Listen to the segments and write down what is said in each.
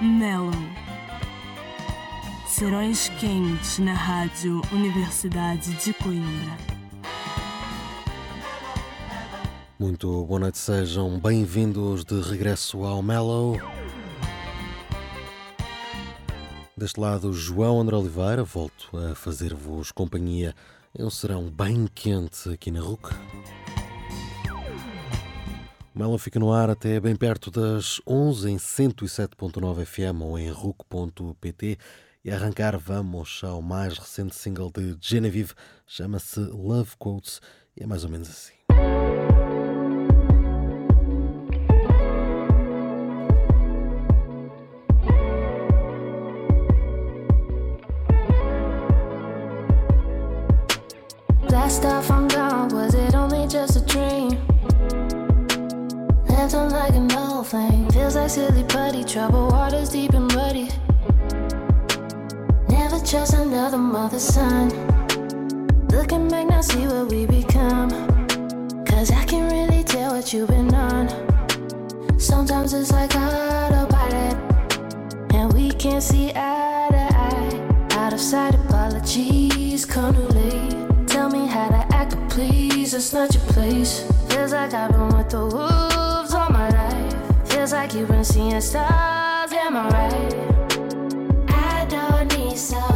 Mellow. Serões quentes na Rádio Universidade de Coimbra. Muito boa noite, sejam bem-vindos de regresso ao Mellow. Deste lado, João André Oliveira, volto a fazer-vos companhia em um serão bem quente aqui na RUC. Mellow fica no ar até bem perto das 11 em 107.9 FM ou em RUC.pt e arrancar vamos ao mais recente single de Genevieve, chama-se Love Quotes e é mais ou menos assim. Blast off, On like an old flame. Feels like silly putty. Trouble waters deep and muddy. Never trust another mother's son. Looking back now, see what we become. Cause I can really tell what you've been on. Sometimes it's like autopilot. And we can't see eye to eye. Out of sight, apologies come too late. Tell me how to act, please, it's not your place. Feels like I've been with the wolves. Feels like you've been seeing stars, am I right? I don't need some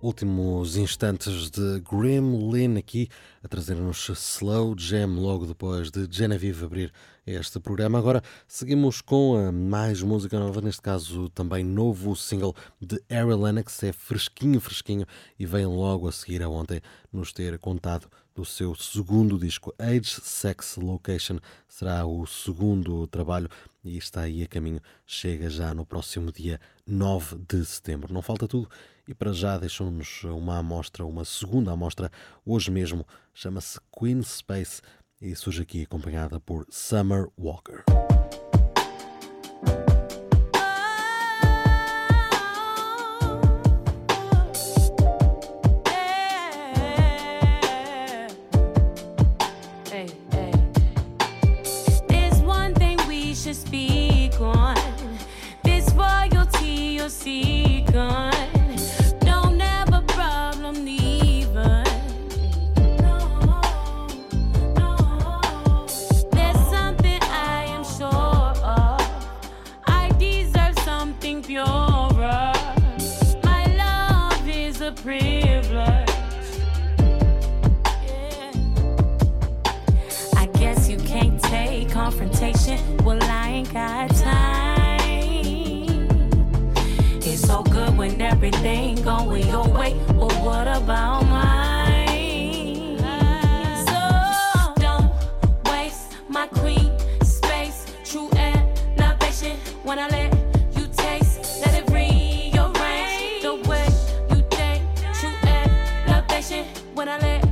Últimos instantes de Gremlin aqui a trazer-nos Slow Jam logo depois de Genevieve abrir este programa. Agora seguimos com a mais música nova, neste caso também novo single de Ari Lennox, é fresquinho, fresquinho e vem logo a seguir a ontem nos ter contado do seu segundo disco, Age, Sex, Location, será o segundo trabalho e está aí a caminho, chega já no próximo dia 9 de setembro. Não falta tudo e para já deixou-nos uma amostra, uma segunda amostra, hoje mesmo, chama-se Queen Space e surge aqui acompanhada por Summer Walker. Got time. It's so good when everything going your way. Well, what about mine? So don't waste my queen space. True elevation when I let you taste. Let it rearrange the way you think. True elevation when I let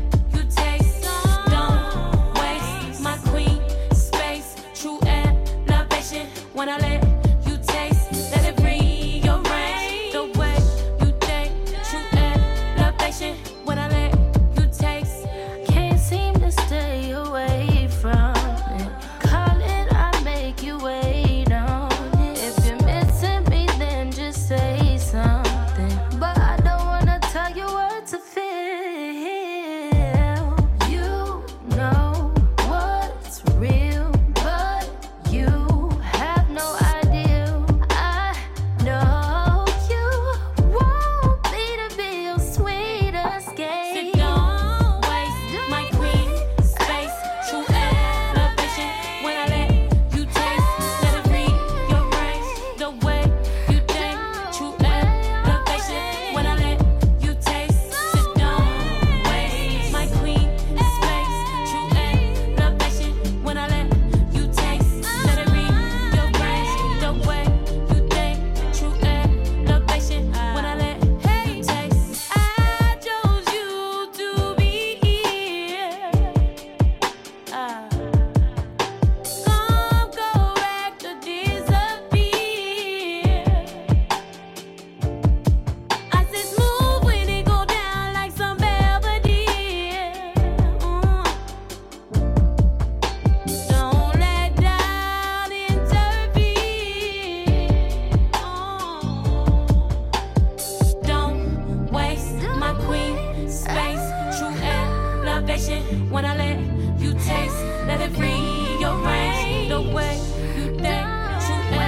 way. You think true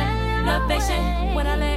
elevation when I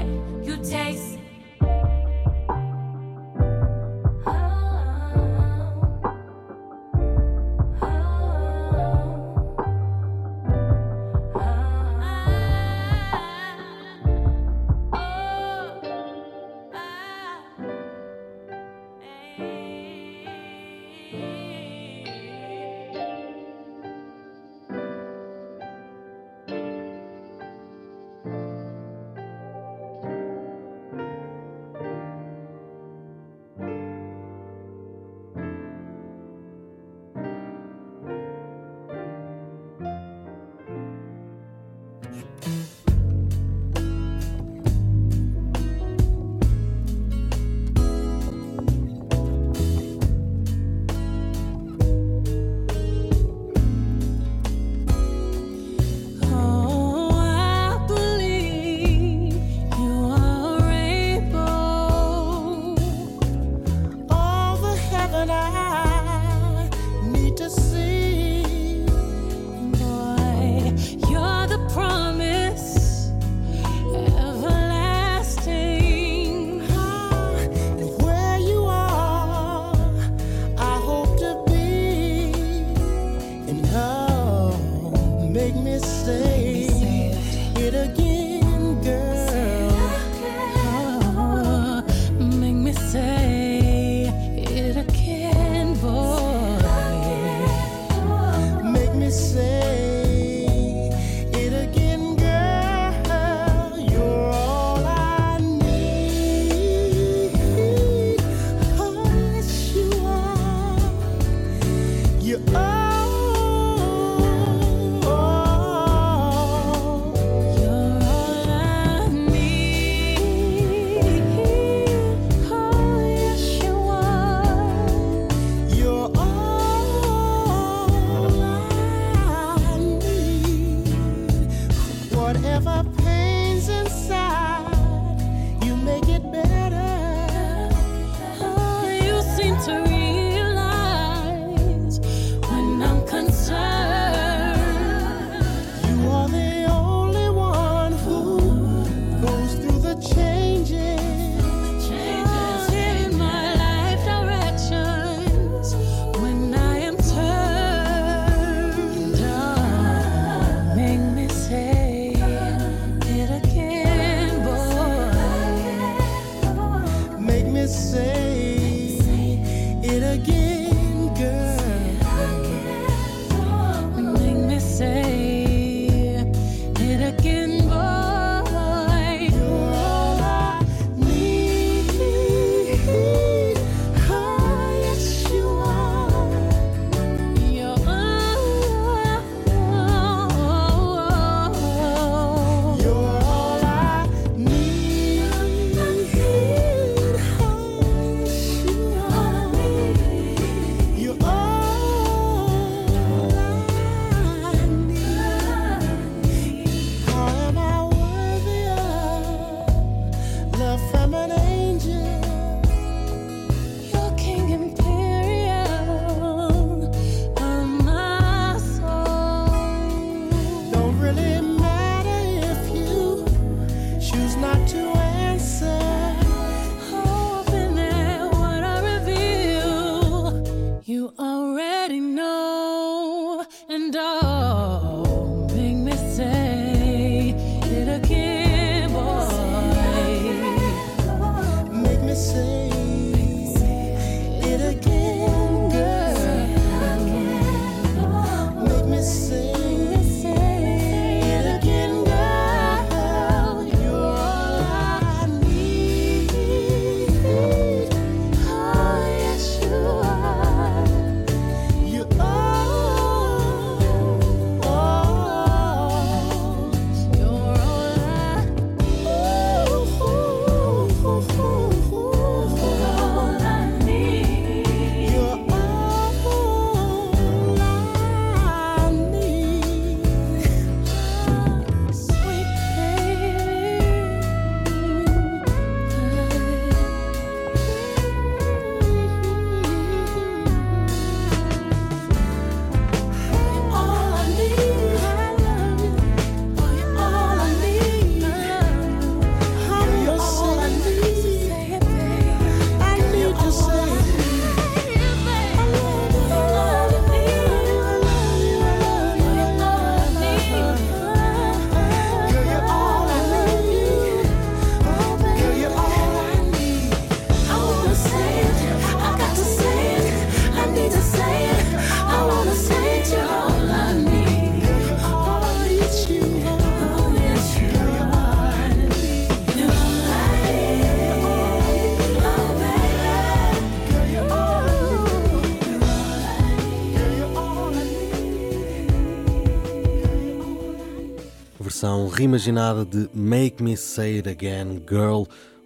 reimaginada de Make Me Say It Again Girl,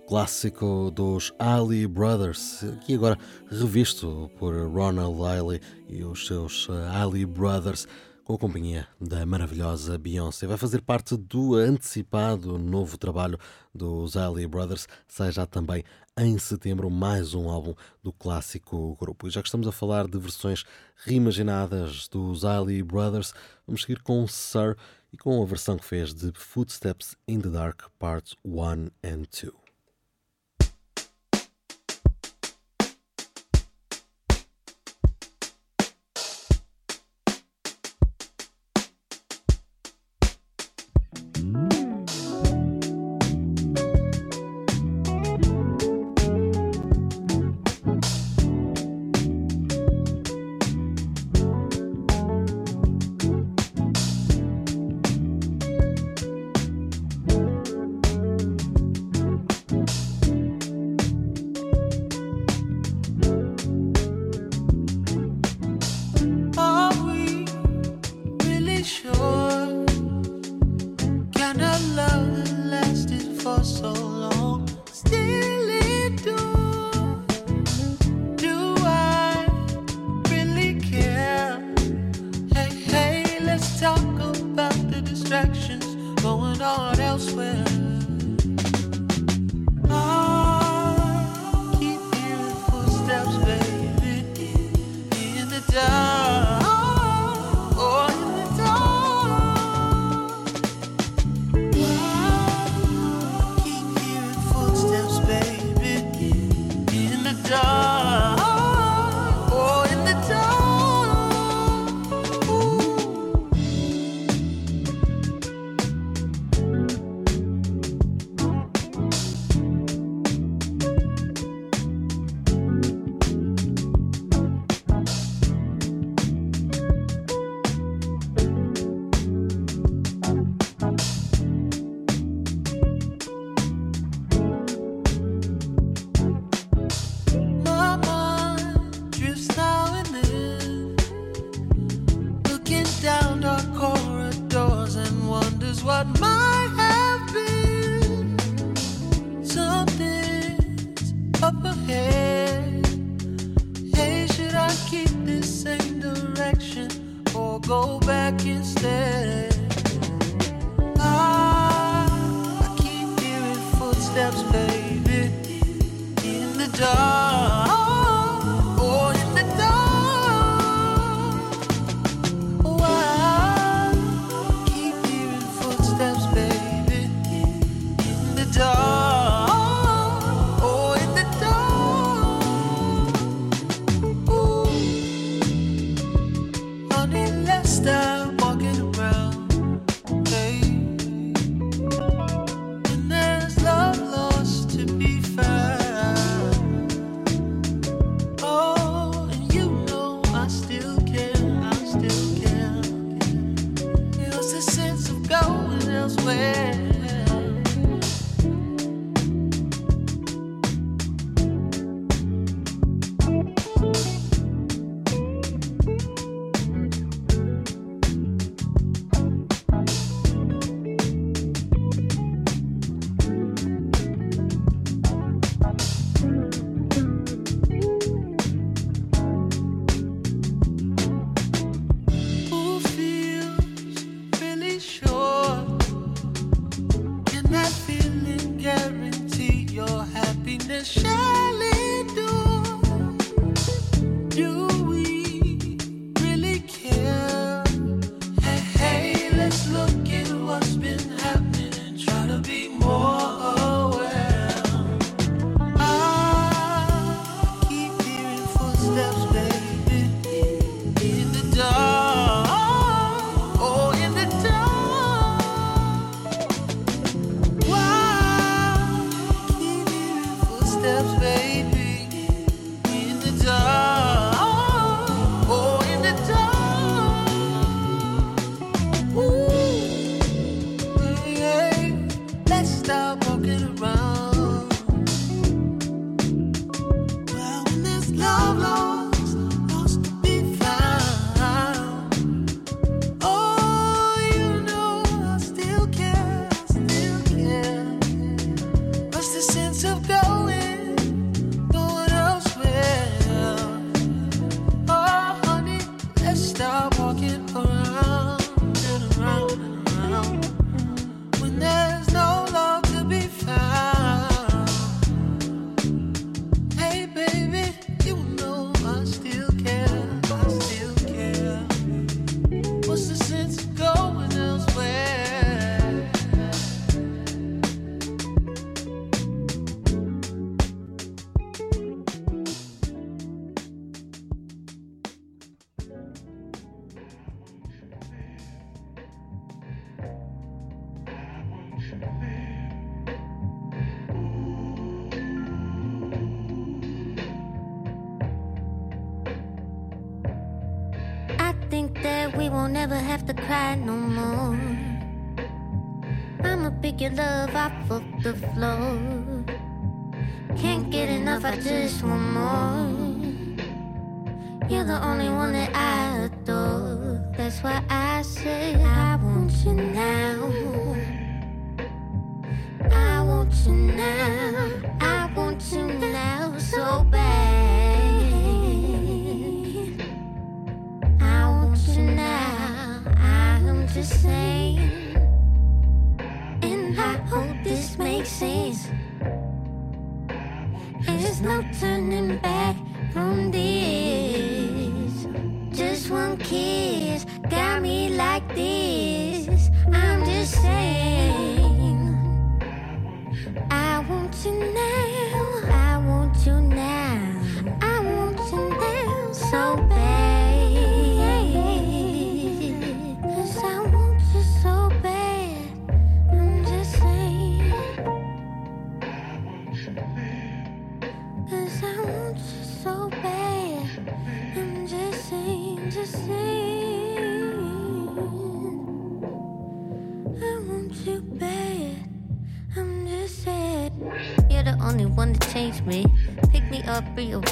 clássico dos Ali Brothers, aqui agora revisto por Ronald Liley e os seus eh, Ali Brothers, com a companhia da maravilhosa Beyoncé. Vai fazer parte do antecipado novo trabalho dos Ali Brothers, seja também em setembro mais um álbum do clássico grupo. E já que estamos a falar de versões reimaginadas dos Ali Brothers, vamos seguir com Sir e com a versão que fez de Footsteps in the Dark Parts 1 and 2. talk about the distractions going on elsewhere.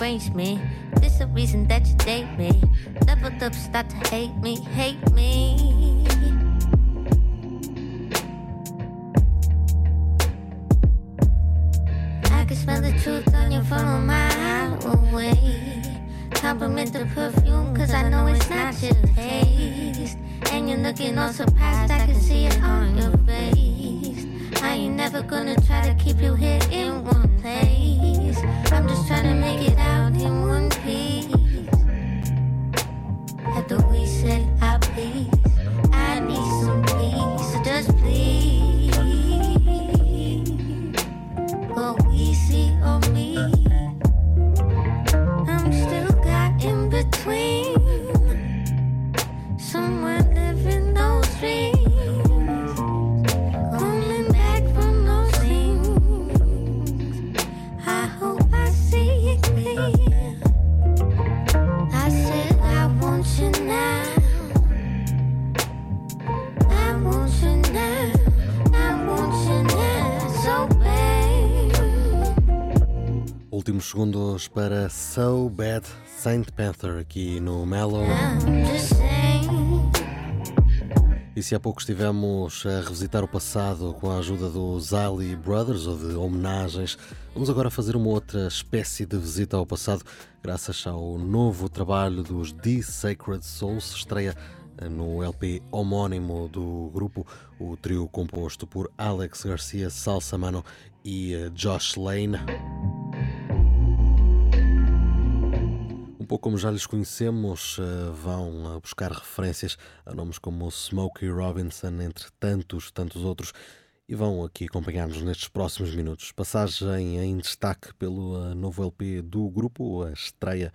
arrange me. This a reason that you date me. Leveled up, start to hate me, hate para So Bad Saint Panther aqui no Mellow. E se há pouco estivemos a revisitar o passado com a ajuda dos Ali Brothers ou de homenagens, vamos agora fazer uma outra espécie de visita ao passado, graças ao novo trabalho dos The Sacred Souls, estreia no LP homónimo do grupo, o trio composto por Alex Garcia Salsamano e eh, Josh Lane. Pouco como já lhes conhecemos, eh, vão buscar referências a nomes como Smokey Robinson, entre tantos, tantos outros, e vão aqui acompanhar-nos nestes próximos minutos. Passagem em destaque pelo uh, novo LP do grupo, a estreia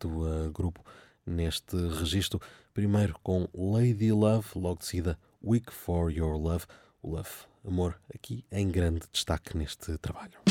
do grupo neste registro. Primeiro com Lady Love, logo de seguida Week for Your Love. O Love, amor, aqui em grande destaque neste trabalho.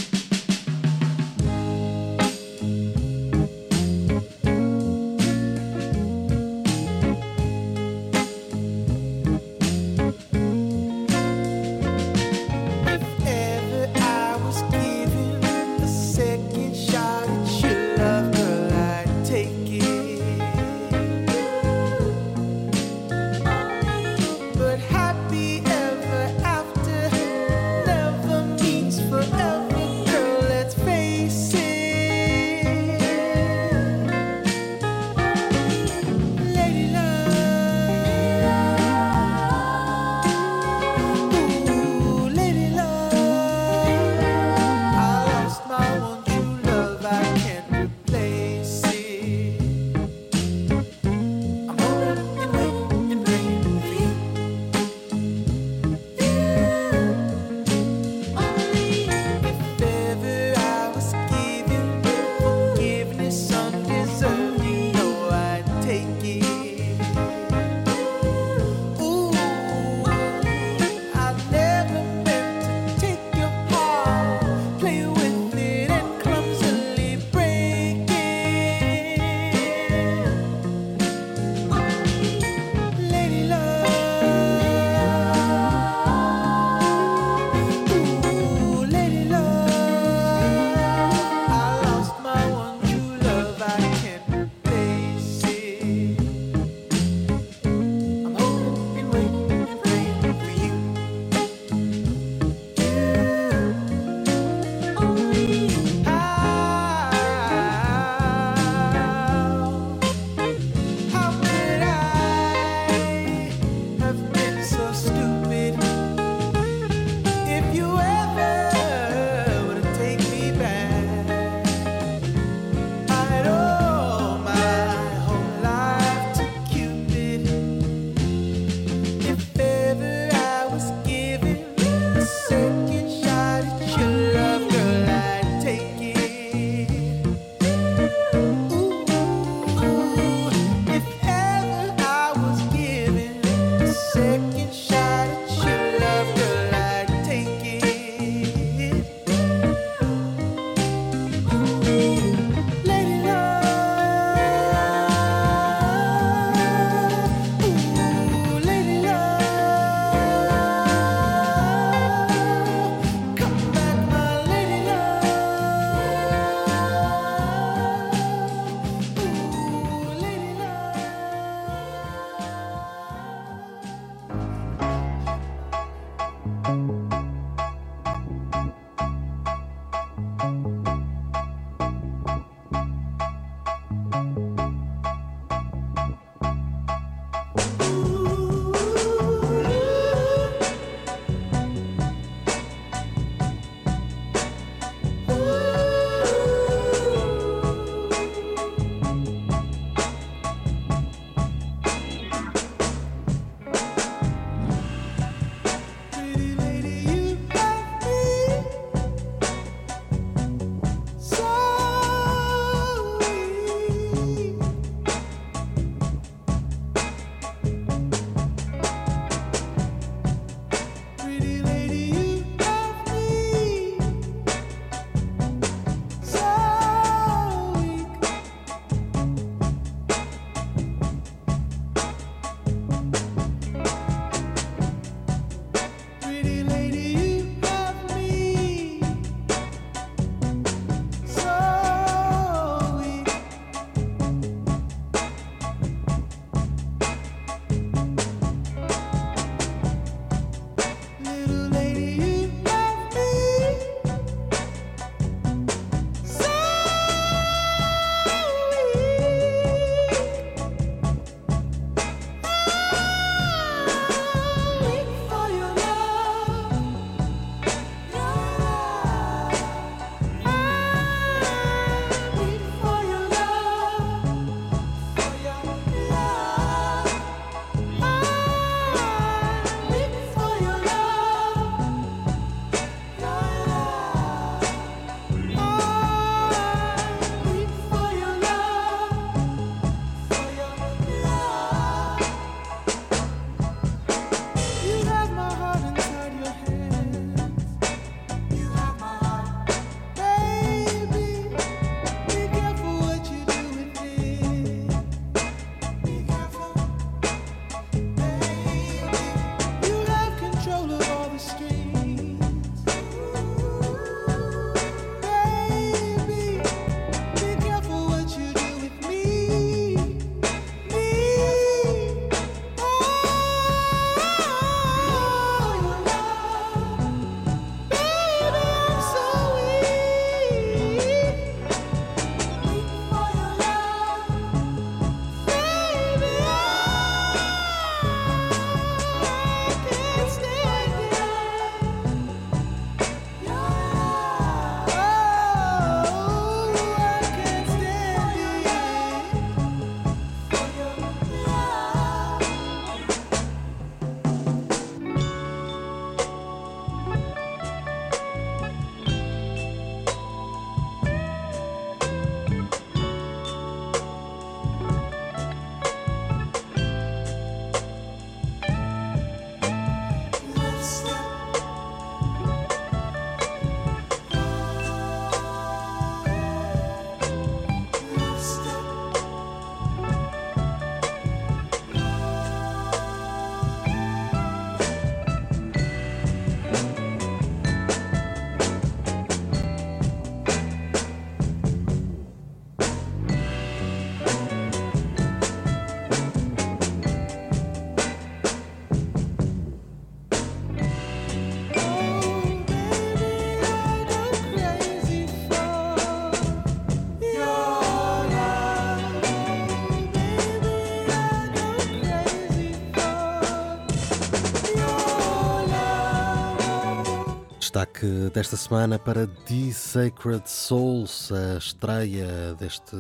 destaque desta semana para The Sacred Souls, a estreia deste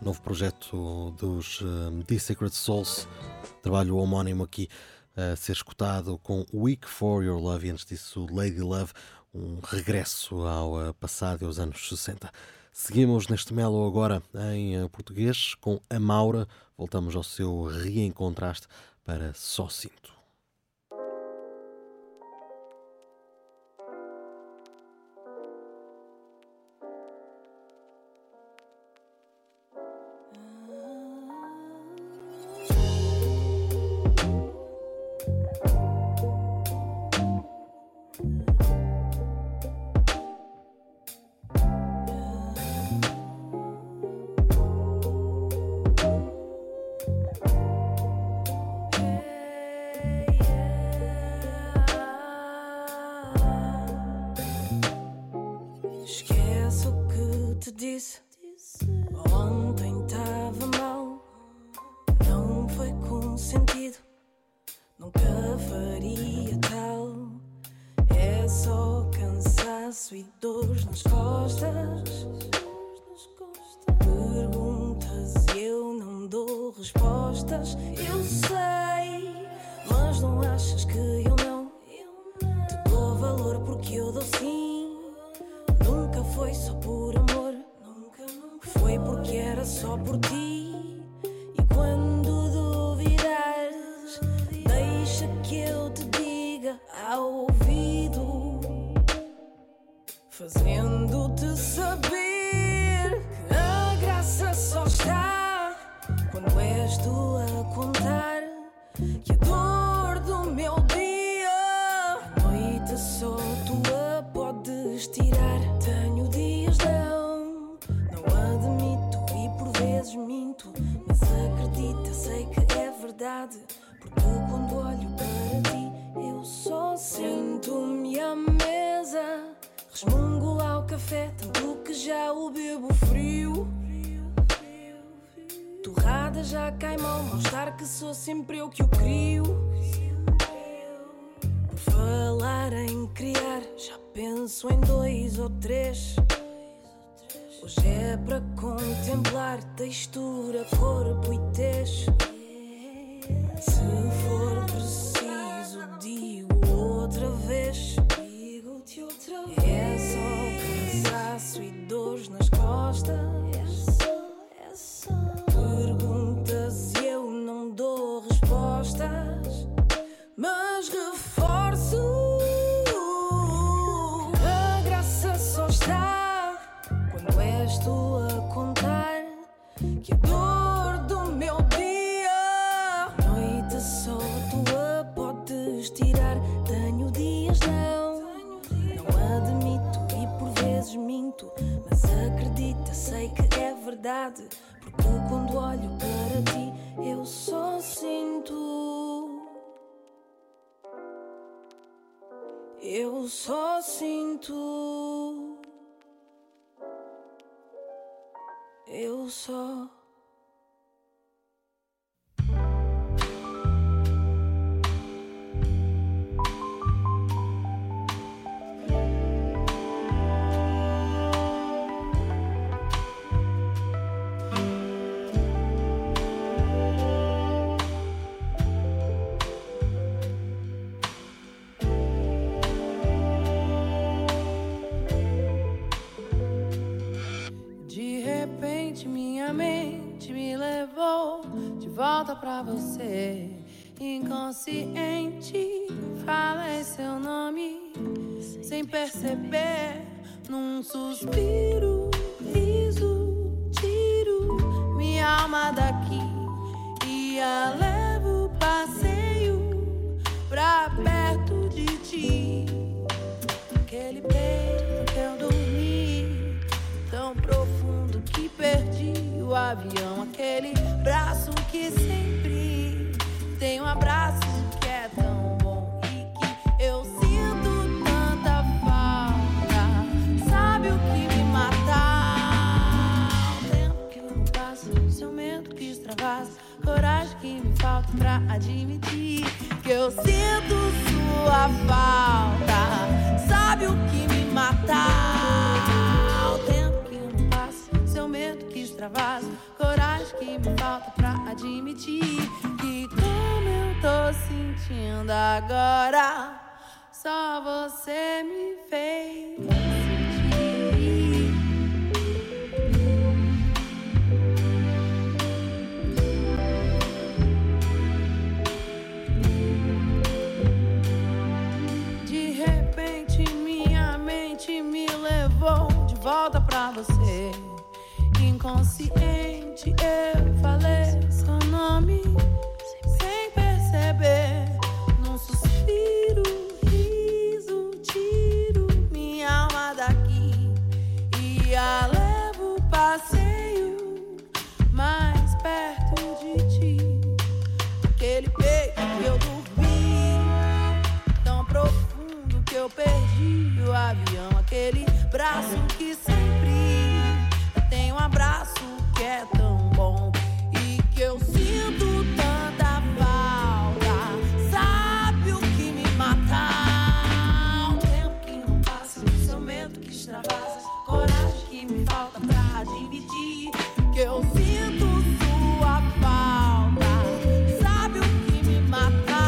novo projeto dos eh, um, The Sacred Souls, trabalho homónimo aqui a ser escutado com Week for Your Love e antes disso Lady Love, um regresso ao eh, passado e aos anos 60. Seguimos neste Melo agora em eh, português com a Maura, voltamos ao seu reencontraste para Só Sinto. cansaço e dores nas costas. Perguntas e eu não dou respostas. Eu sei, mas não achas que eu não te dou valor porque eu dou sim. Nunca foi só por amor, foi porque era só por ti. fazendo-te saber que a graça só está quando és tu a contar que a dor do meu dia, a noite só tua podes tirar. Tenho dias não, não admito e por vezes minto, mas acredita, sei que é verdade, porque quando olho para ti eu só sinto-me à mesa. Resmundo café, tanto que já o bebo frio. Torrada já cai mal, mostrar que sou sempre eu que o crio. Por falar em criar, já penso em dois ou três. Hoje é para contemplar textura, corpo e tez. Se for preciso, digo outra vez. braço e dores nas costas. É só, é só. Perguntas e eu não dou respostas, mas reforço. A graça só está quando és tu a contar que a dor. Eu só consciente falei é seu nome sem perceber num suspiro, riso, tiro minha alma daqui e a levo passeio pra perto de ti. Aquele peito que eu dormi tão profundo que perdi o avião, aquele braço que sempre tem um abraço falta pra admitir que eu sinto sua falta. Sabe o que me mata? O tempo que não passa, seu medo que extravasa, coragem que me falta pra admitir que como eu tô sentindo agora, só você me fez você. Inconsciente eu falei seu nome sem perceber. Num suspiro, riso, tiro minha alma daqui e a levo passeio mais perto de ti. Aquele peito que eu dormi tão profundo que eu perdi o avião. Aquele braço que é tão bom e que eu sinto tanta falta. Sabe o que me mata? O tempo que não passa, seu medo que extravasa, coragem que me falta pra admitir que eu sinto sua falta. Sabe o que me mata?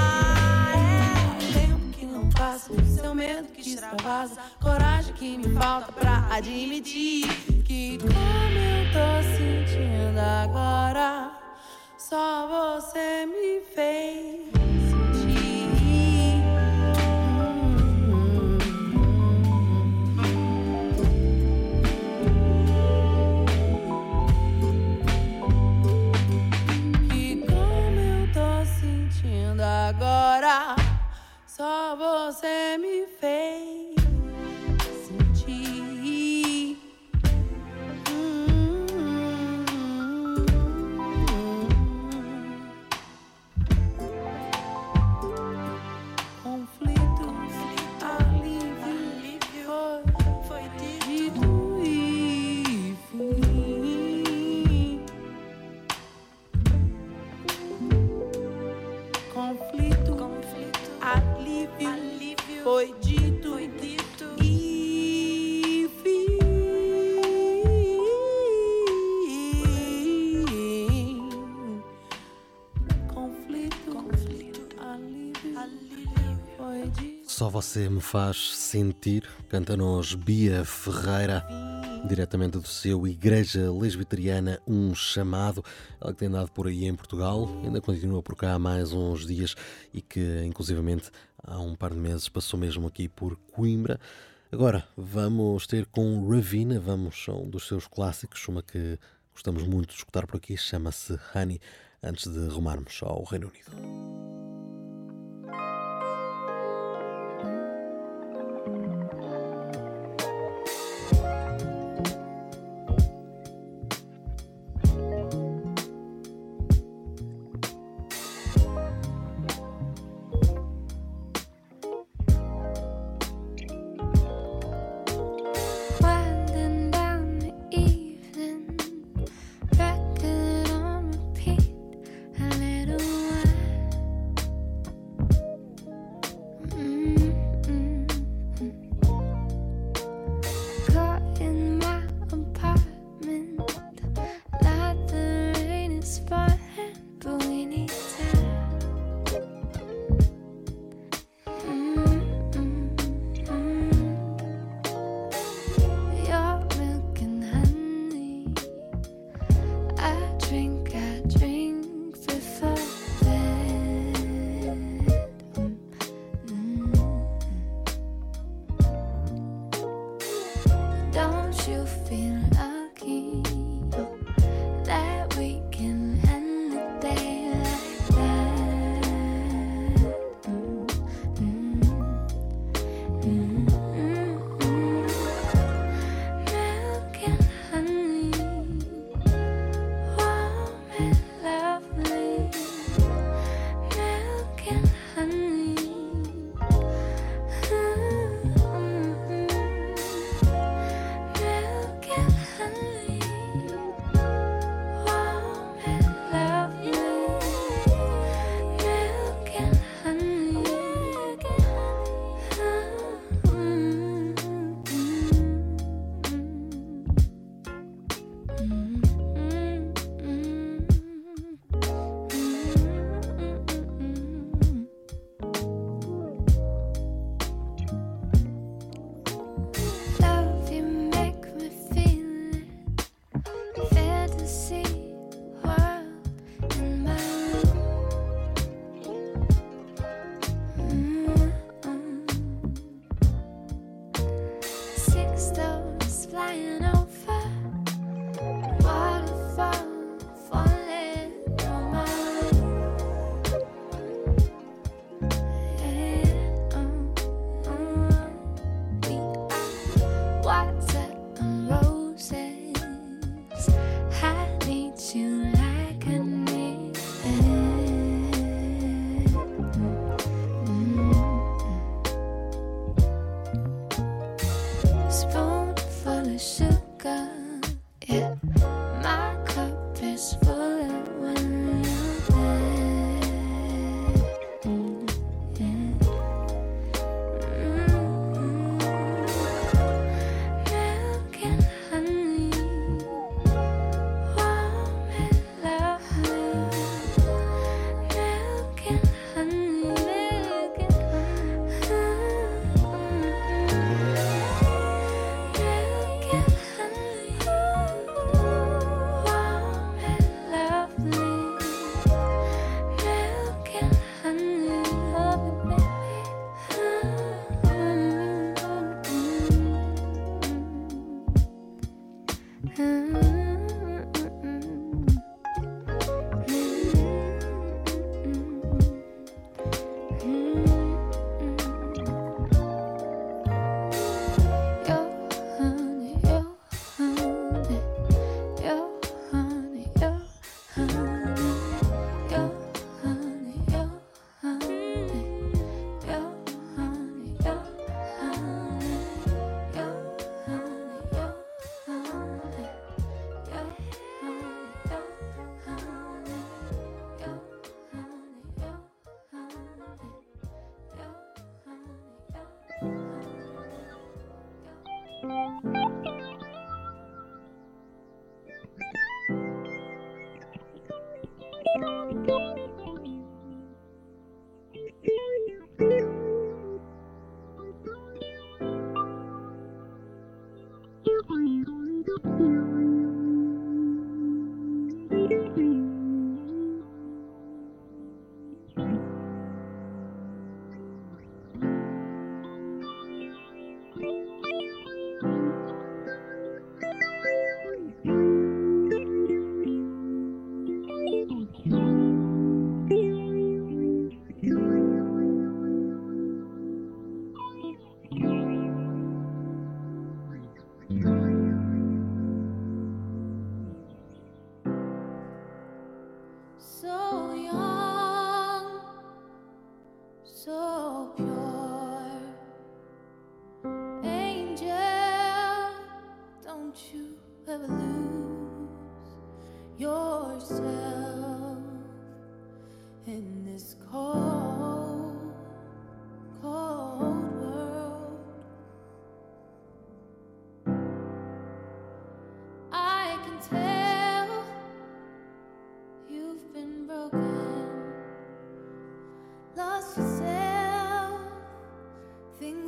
É o tempo que não passa, seu medo que extravasa, coragem que me falta pra admitir que como eu tô sentindo agora, só você me fez você me faz sentir, canta-nos Bia Ferreira, diretamente do seu Igreja Lesbiteriana, um chamado. Ela que tem andado por aí em Portugal, ainda continua por cá há mais uns dias e que, inclusivamente, há um par de meses passou mesmo aqui por Coimbra. Agora vamos ter com Ravina, vamos a um dos seus clássicos, uma que gostamos muito de escutar por aqui, chama-se Honey, antes de rumarmos ao Reino Unido.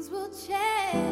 Things will change.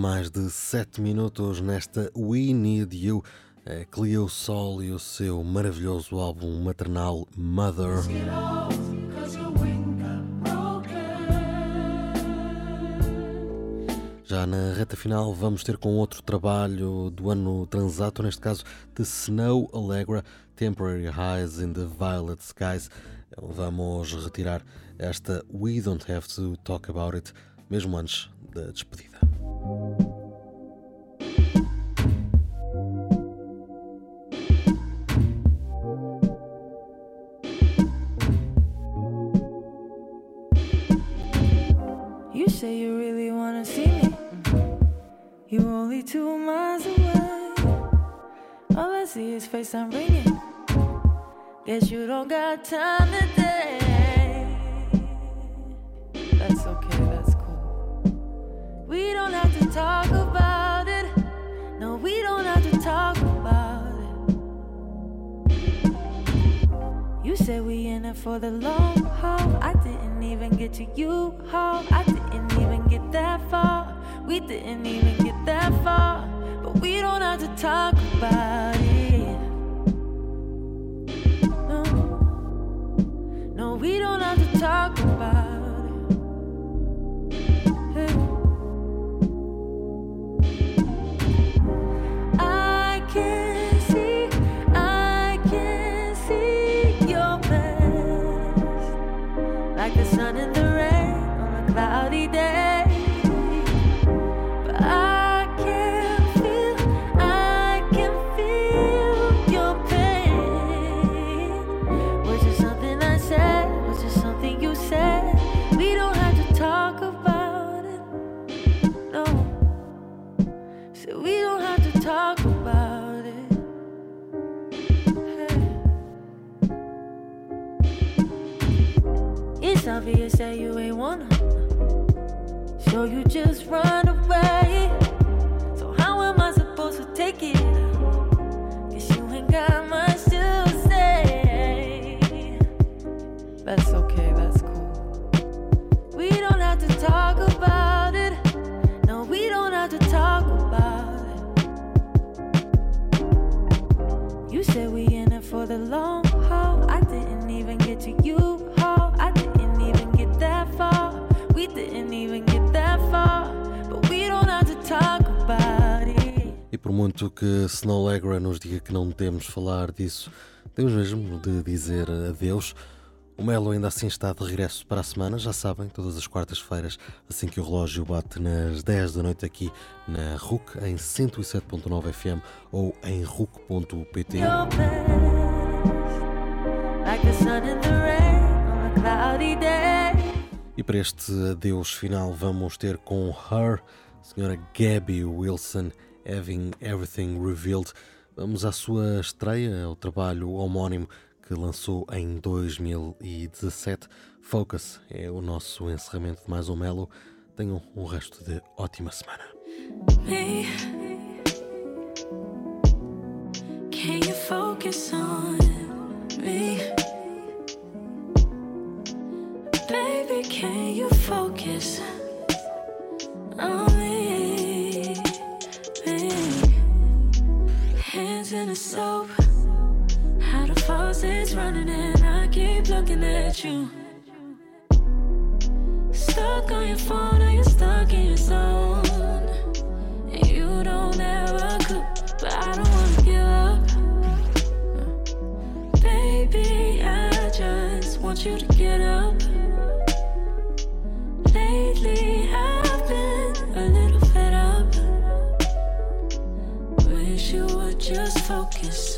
Mais de 7 minutos nesta We Need You. É Sol e o seu maravilhoso álbum maternal Mother. Já na reta final vamos ter com outro trabalho do ano transato, neste caso The Snow Allegra, Temporary Highs in the Violet Skies. Vamos retirar esta We Don't Have to Talk About It, mesmo antes da despedida. You say you really wanna see me. You only two miles away. All I see is face I'm ringing. Guess you don't got time today. That's okay. We don't have to talk about it. No, we don't have to talk about it. You said we in it for the long haul. I didn't even get to you haul. I didn't even get that far. We didn't even get that far. But we don't have to talk about it. It's obvious that you ain't wanna. So you just run por muito que Snow Allegra nos diga que não temos falar disso, temos mesmo de dizer adeus. O Melo ainda assim está de regresso para a semana, já sabem, todas as quartas-feiras, assim que o relógio bate nas 10 da noite aqui na RUC, em 107.9 FM ou em RUC.pt. A. E para este adeus final vamos ter com Her, senhora Gabby Wilson, Having Everything Revealed. Vamos à sua estreia, o trabalho homónimo que lançou em 2017. Focus é o nosso encerramento de mais um Melo. Tenham um resto de ótima semana. Can you focus on me? Baby, can you focus on me? Hands in the soap. How the faucet's running and I keep looking at you. Stuck on your phone, are you're stuck in your zone? And you don't ever cook, but I don't wanna give up. Baby, I just want you to get up. focus.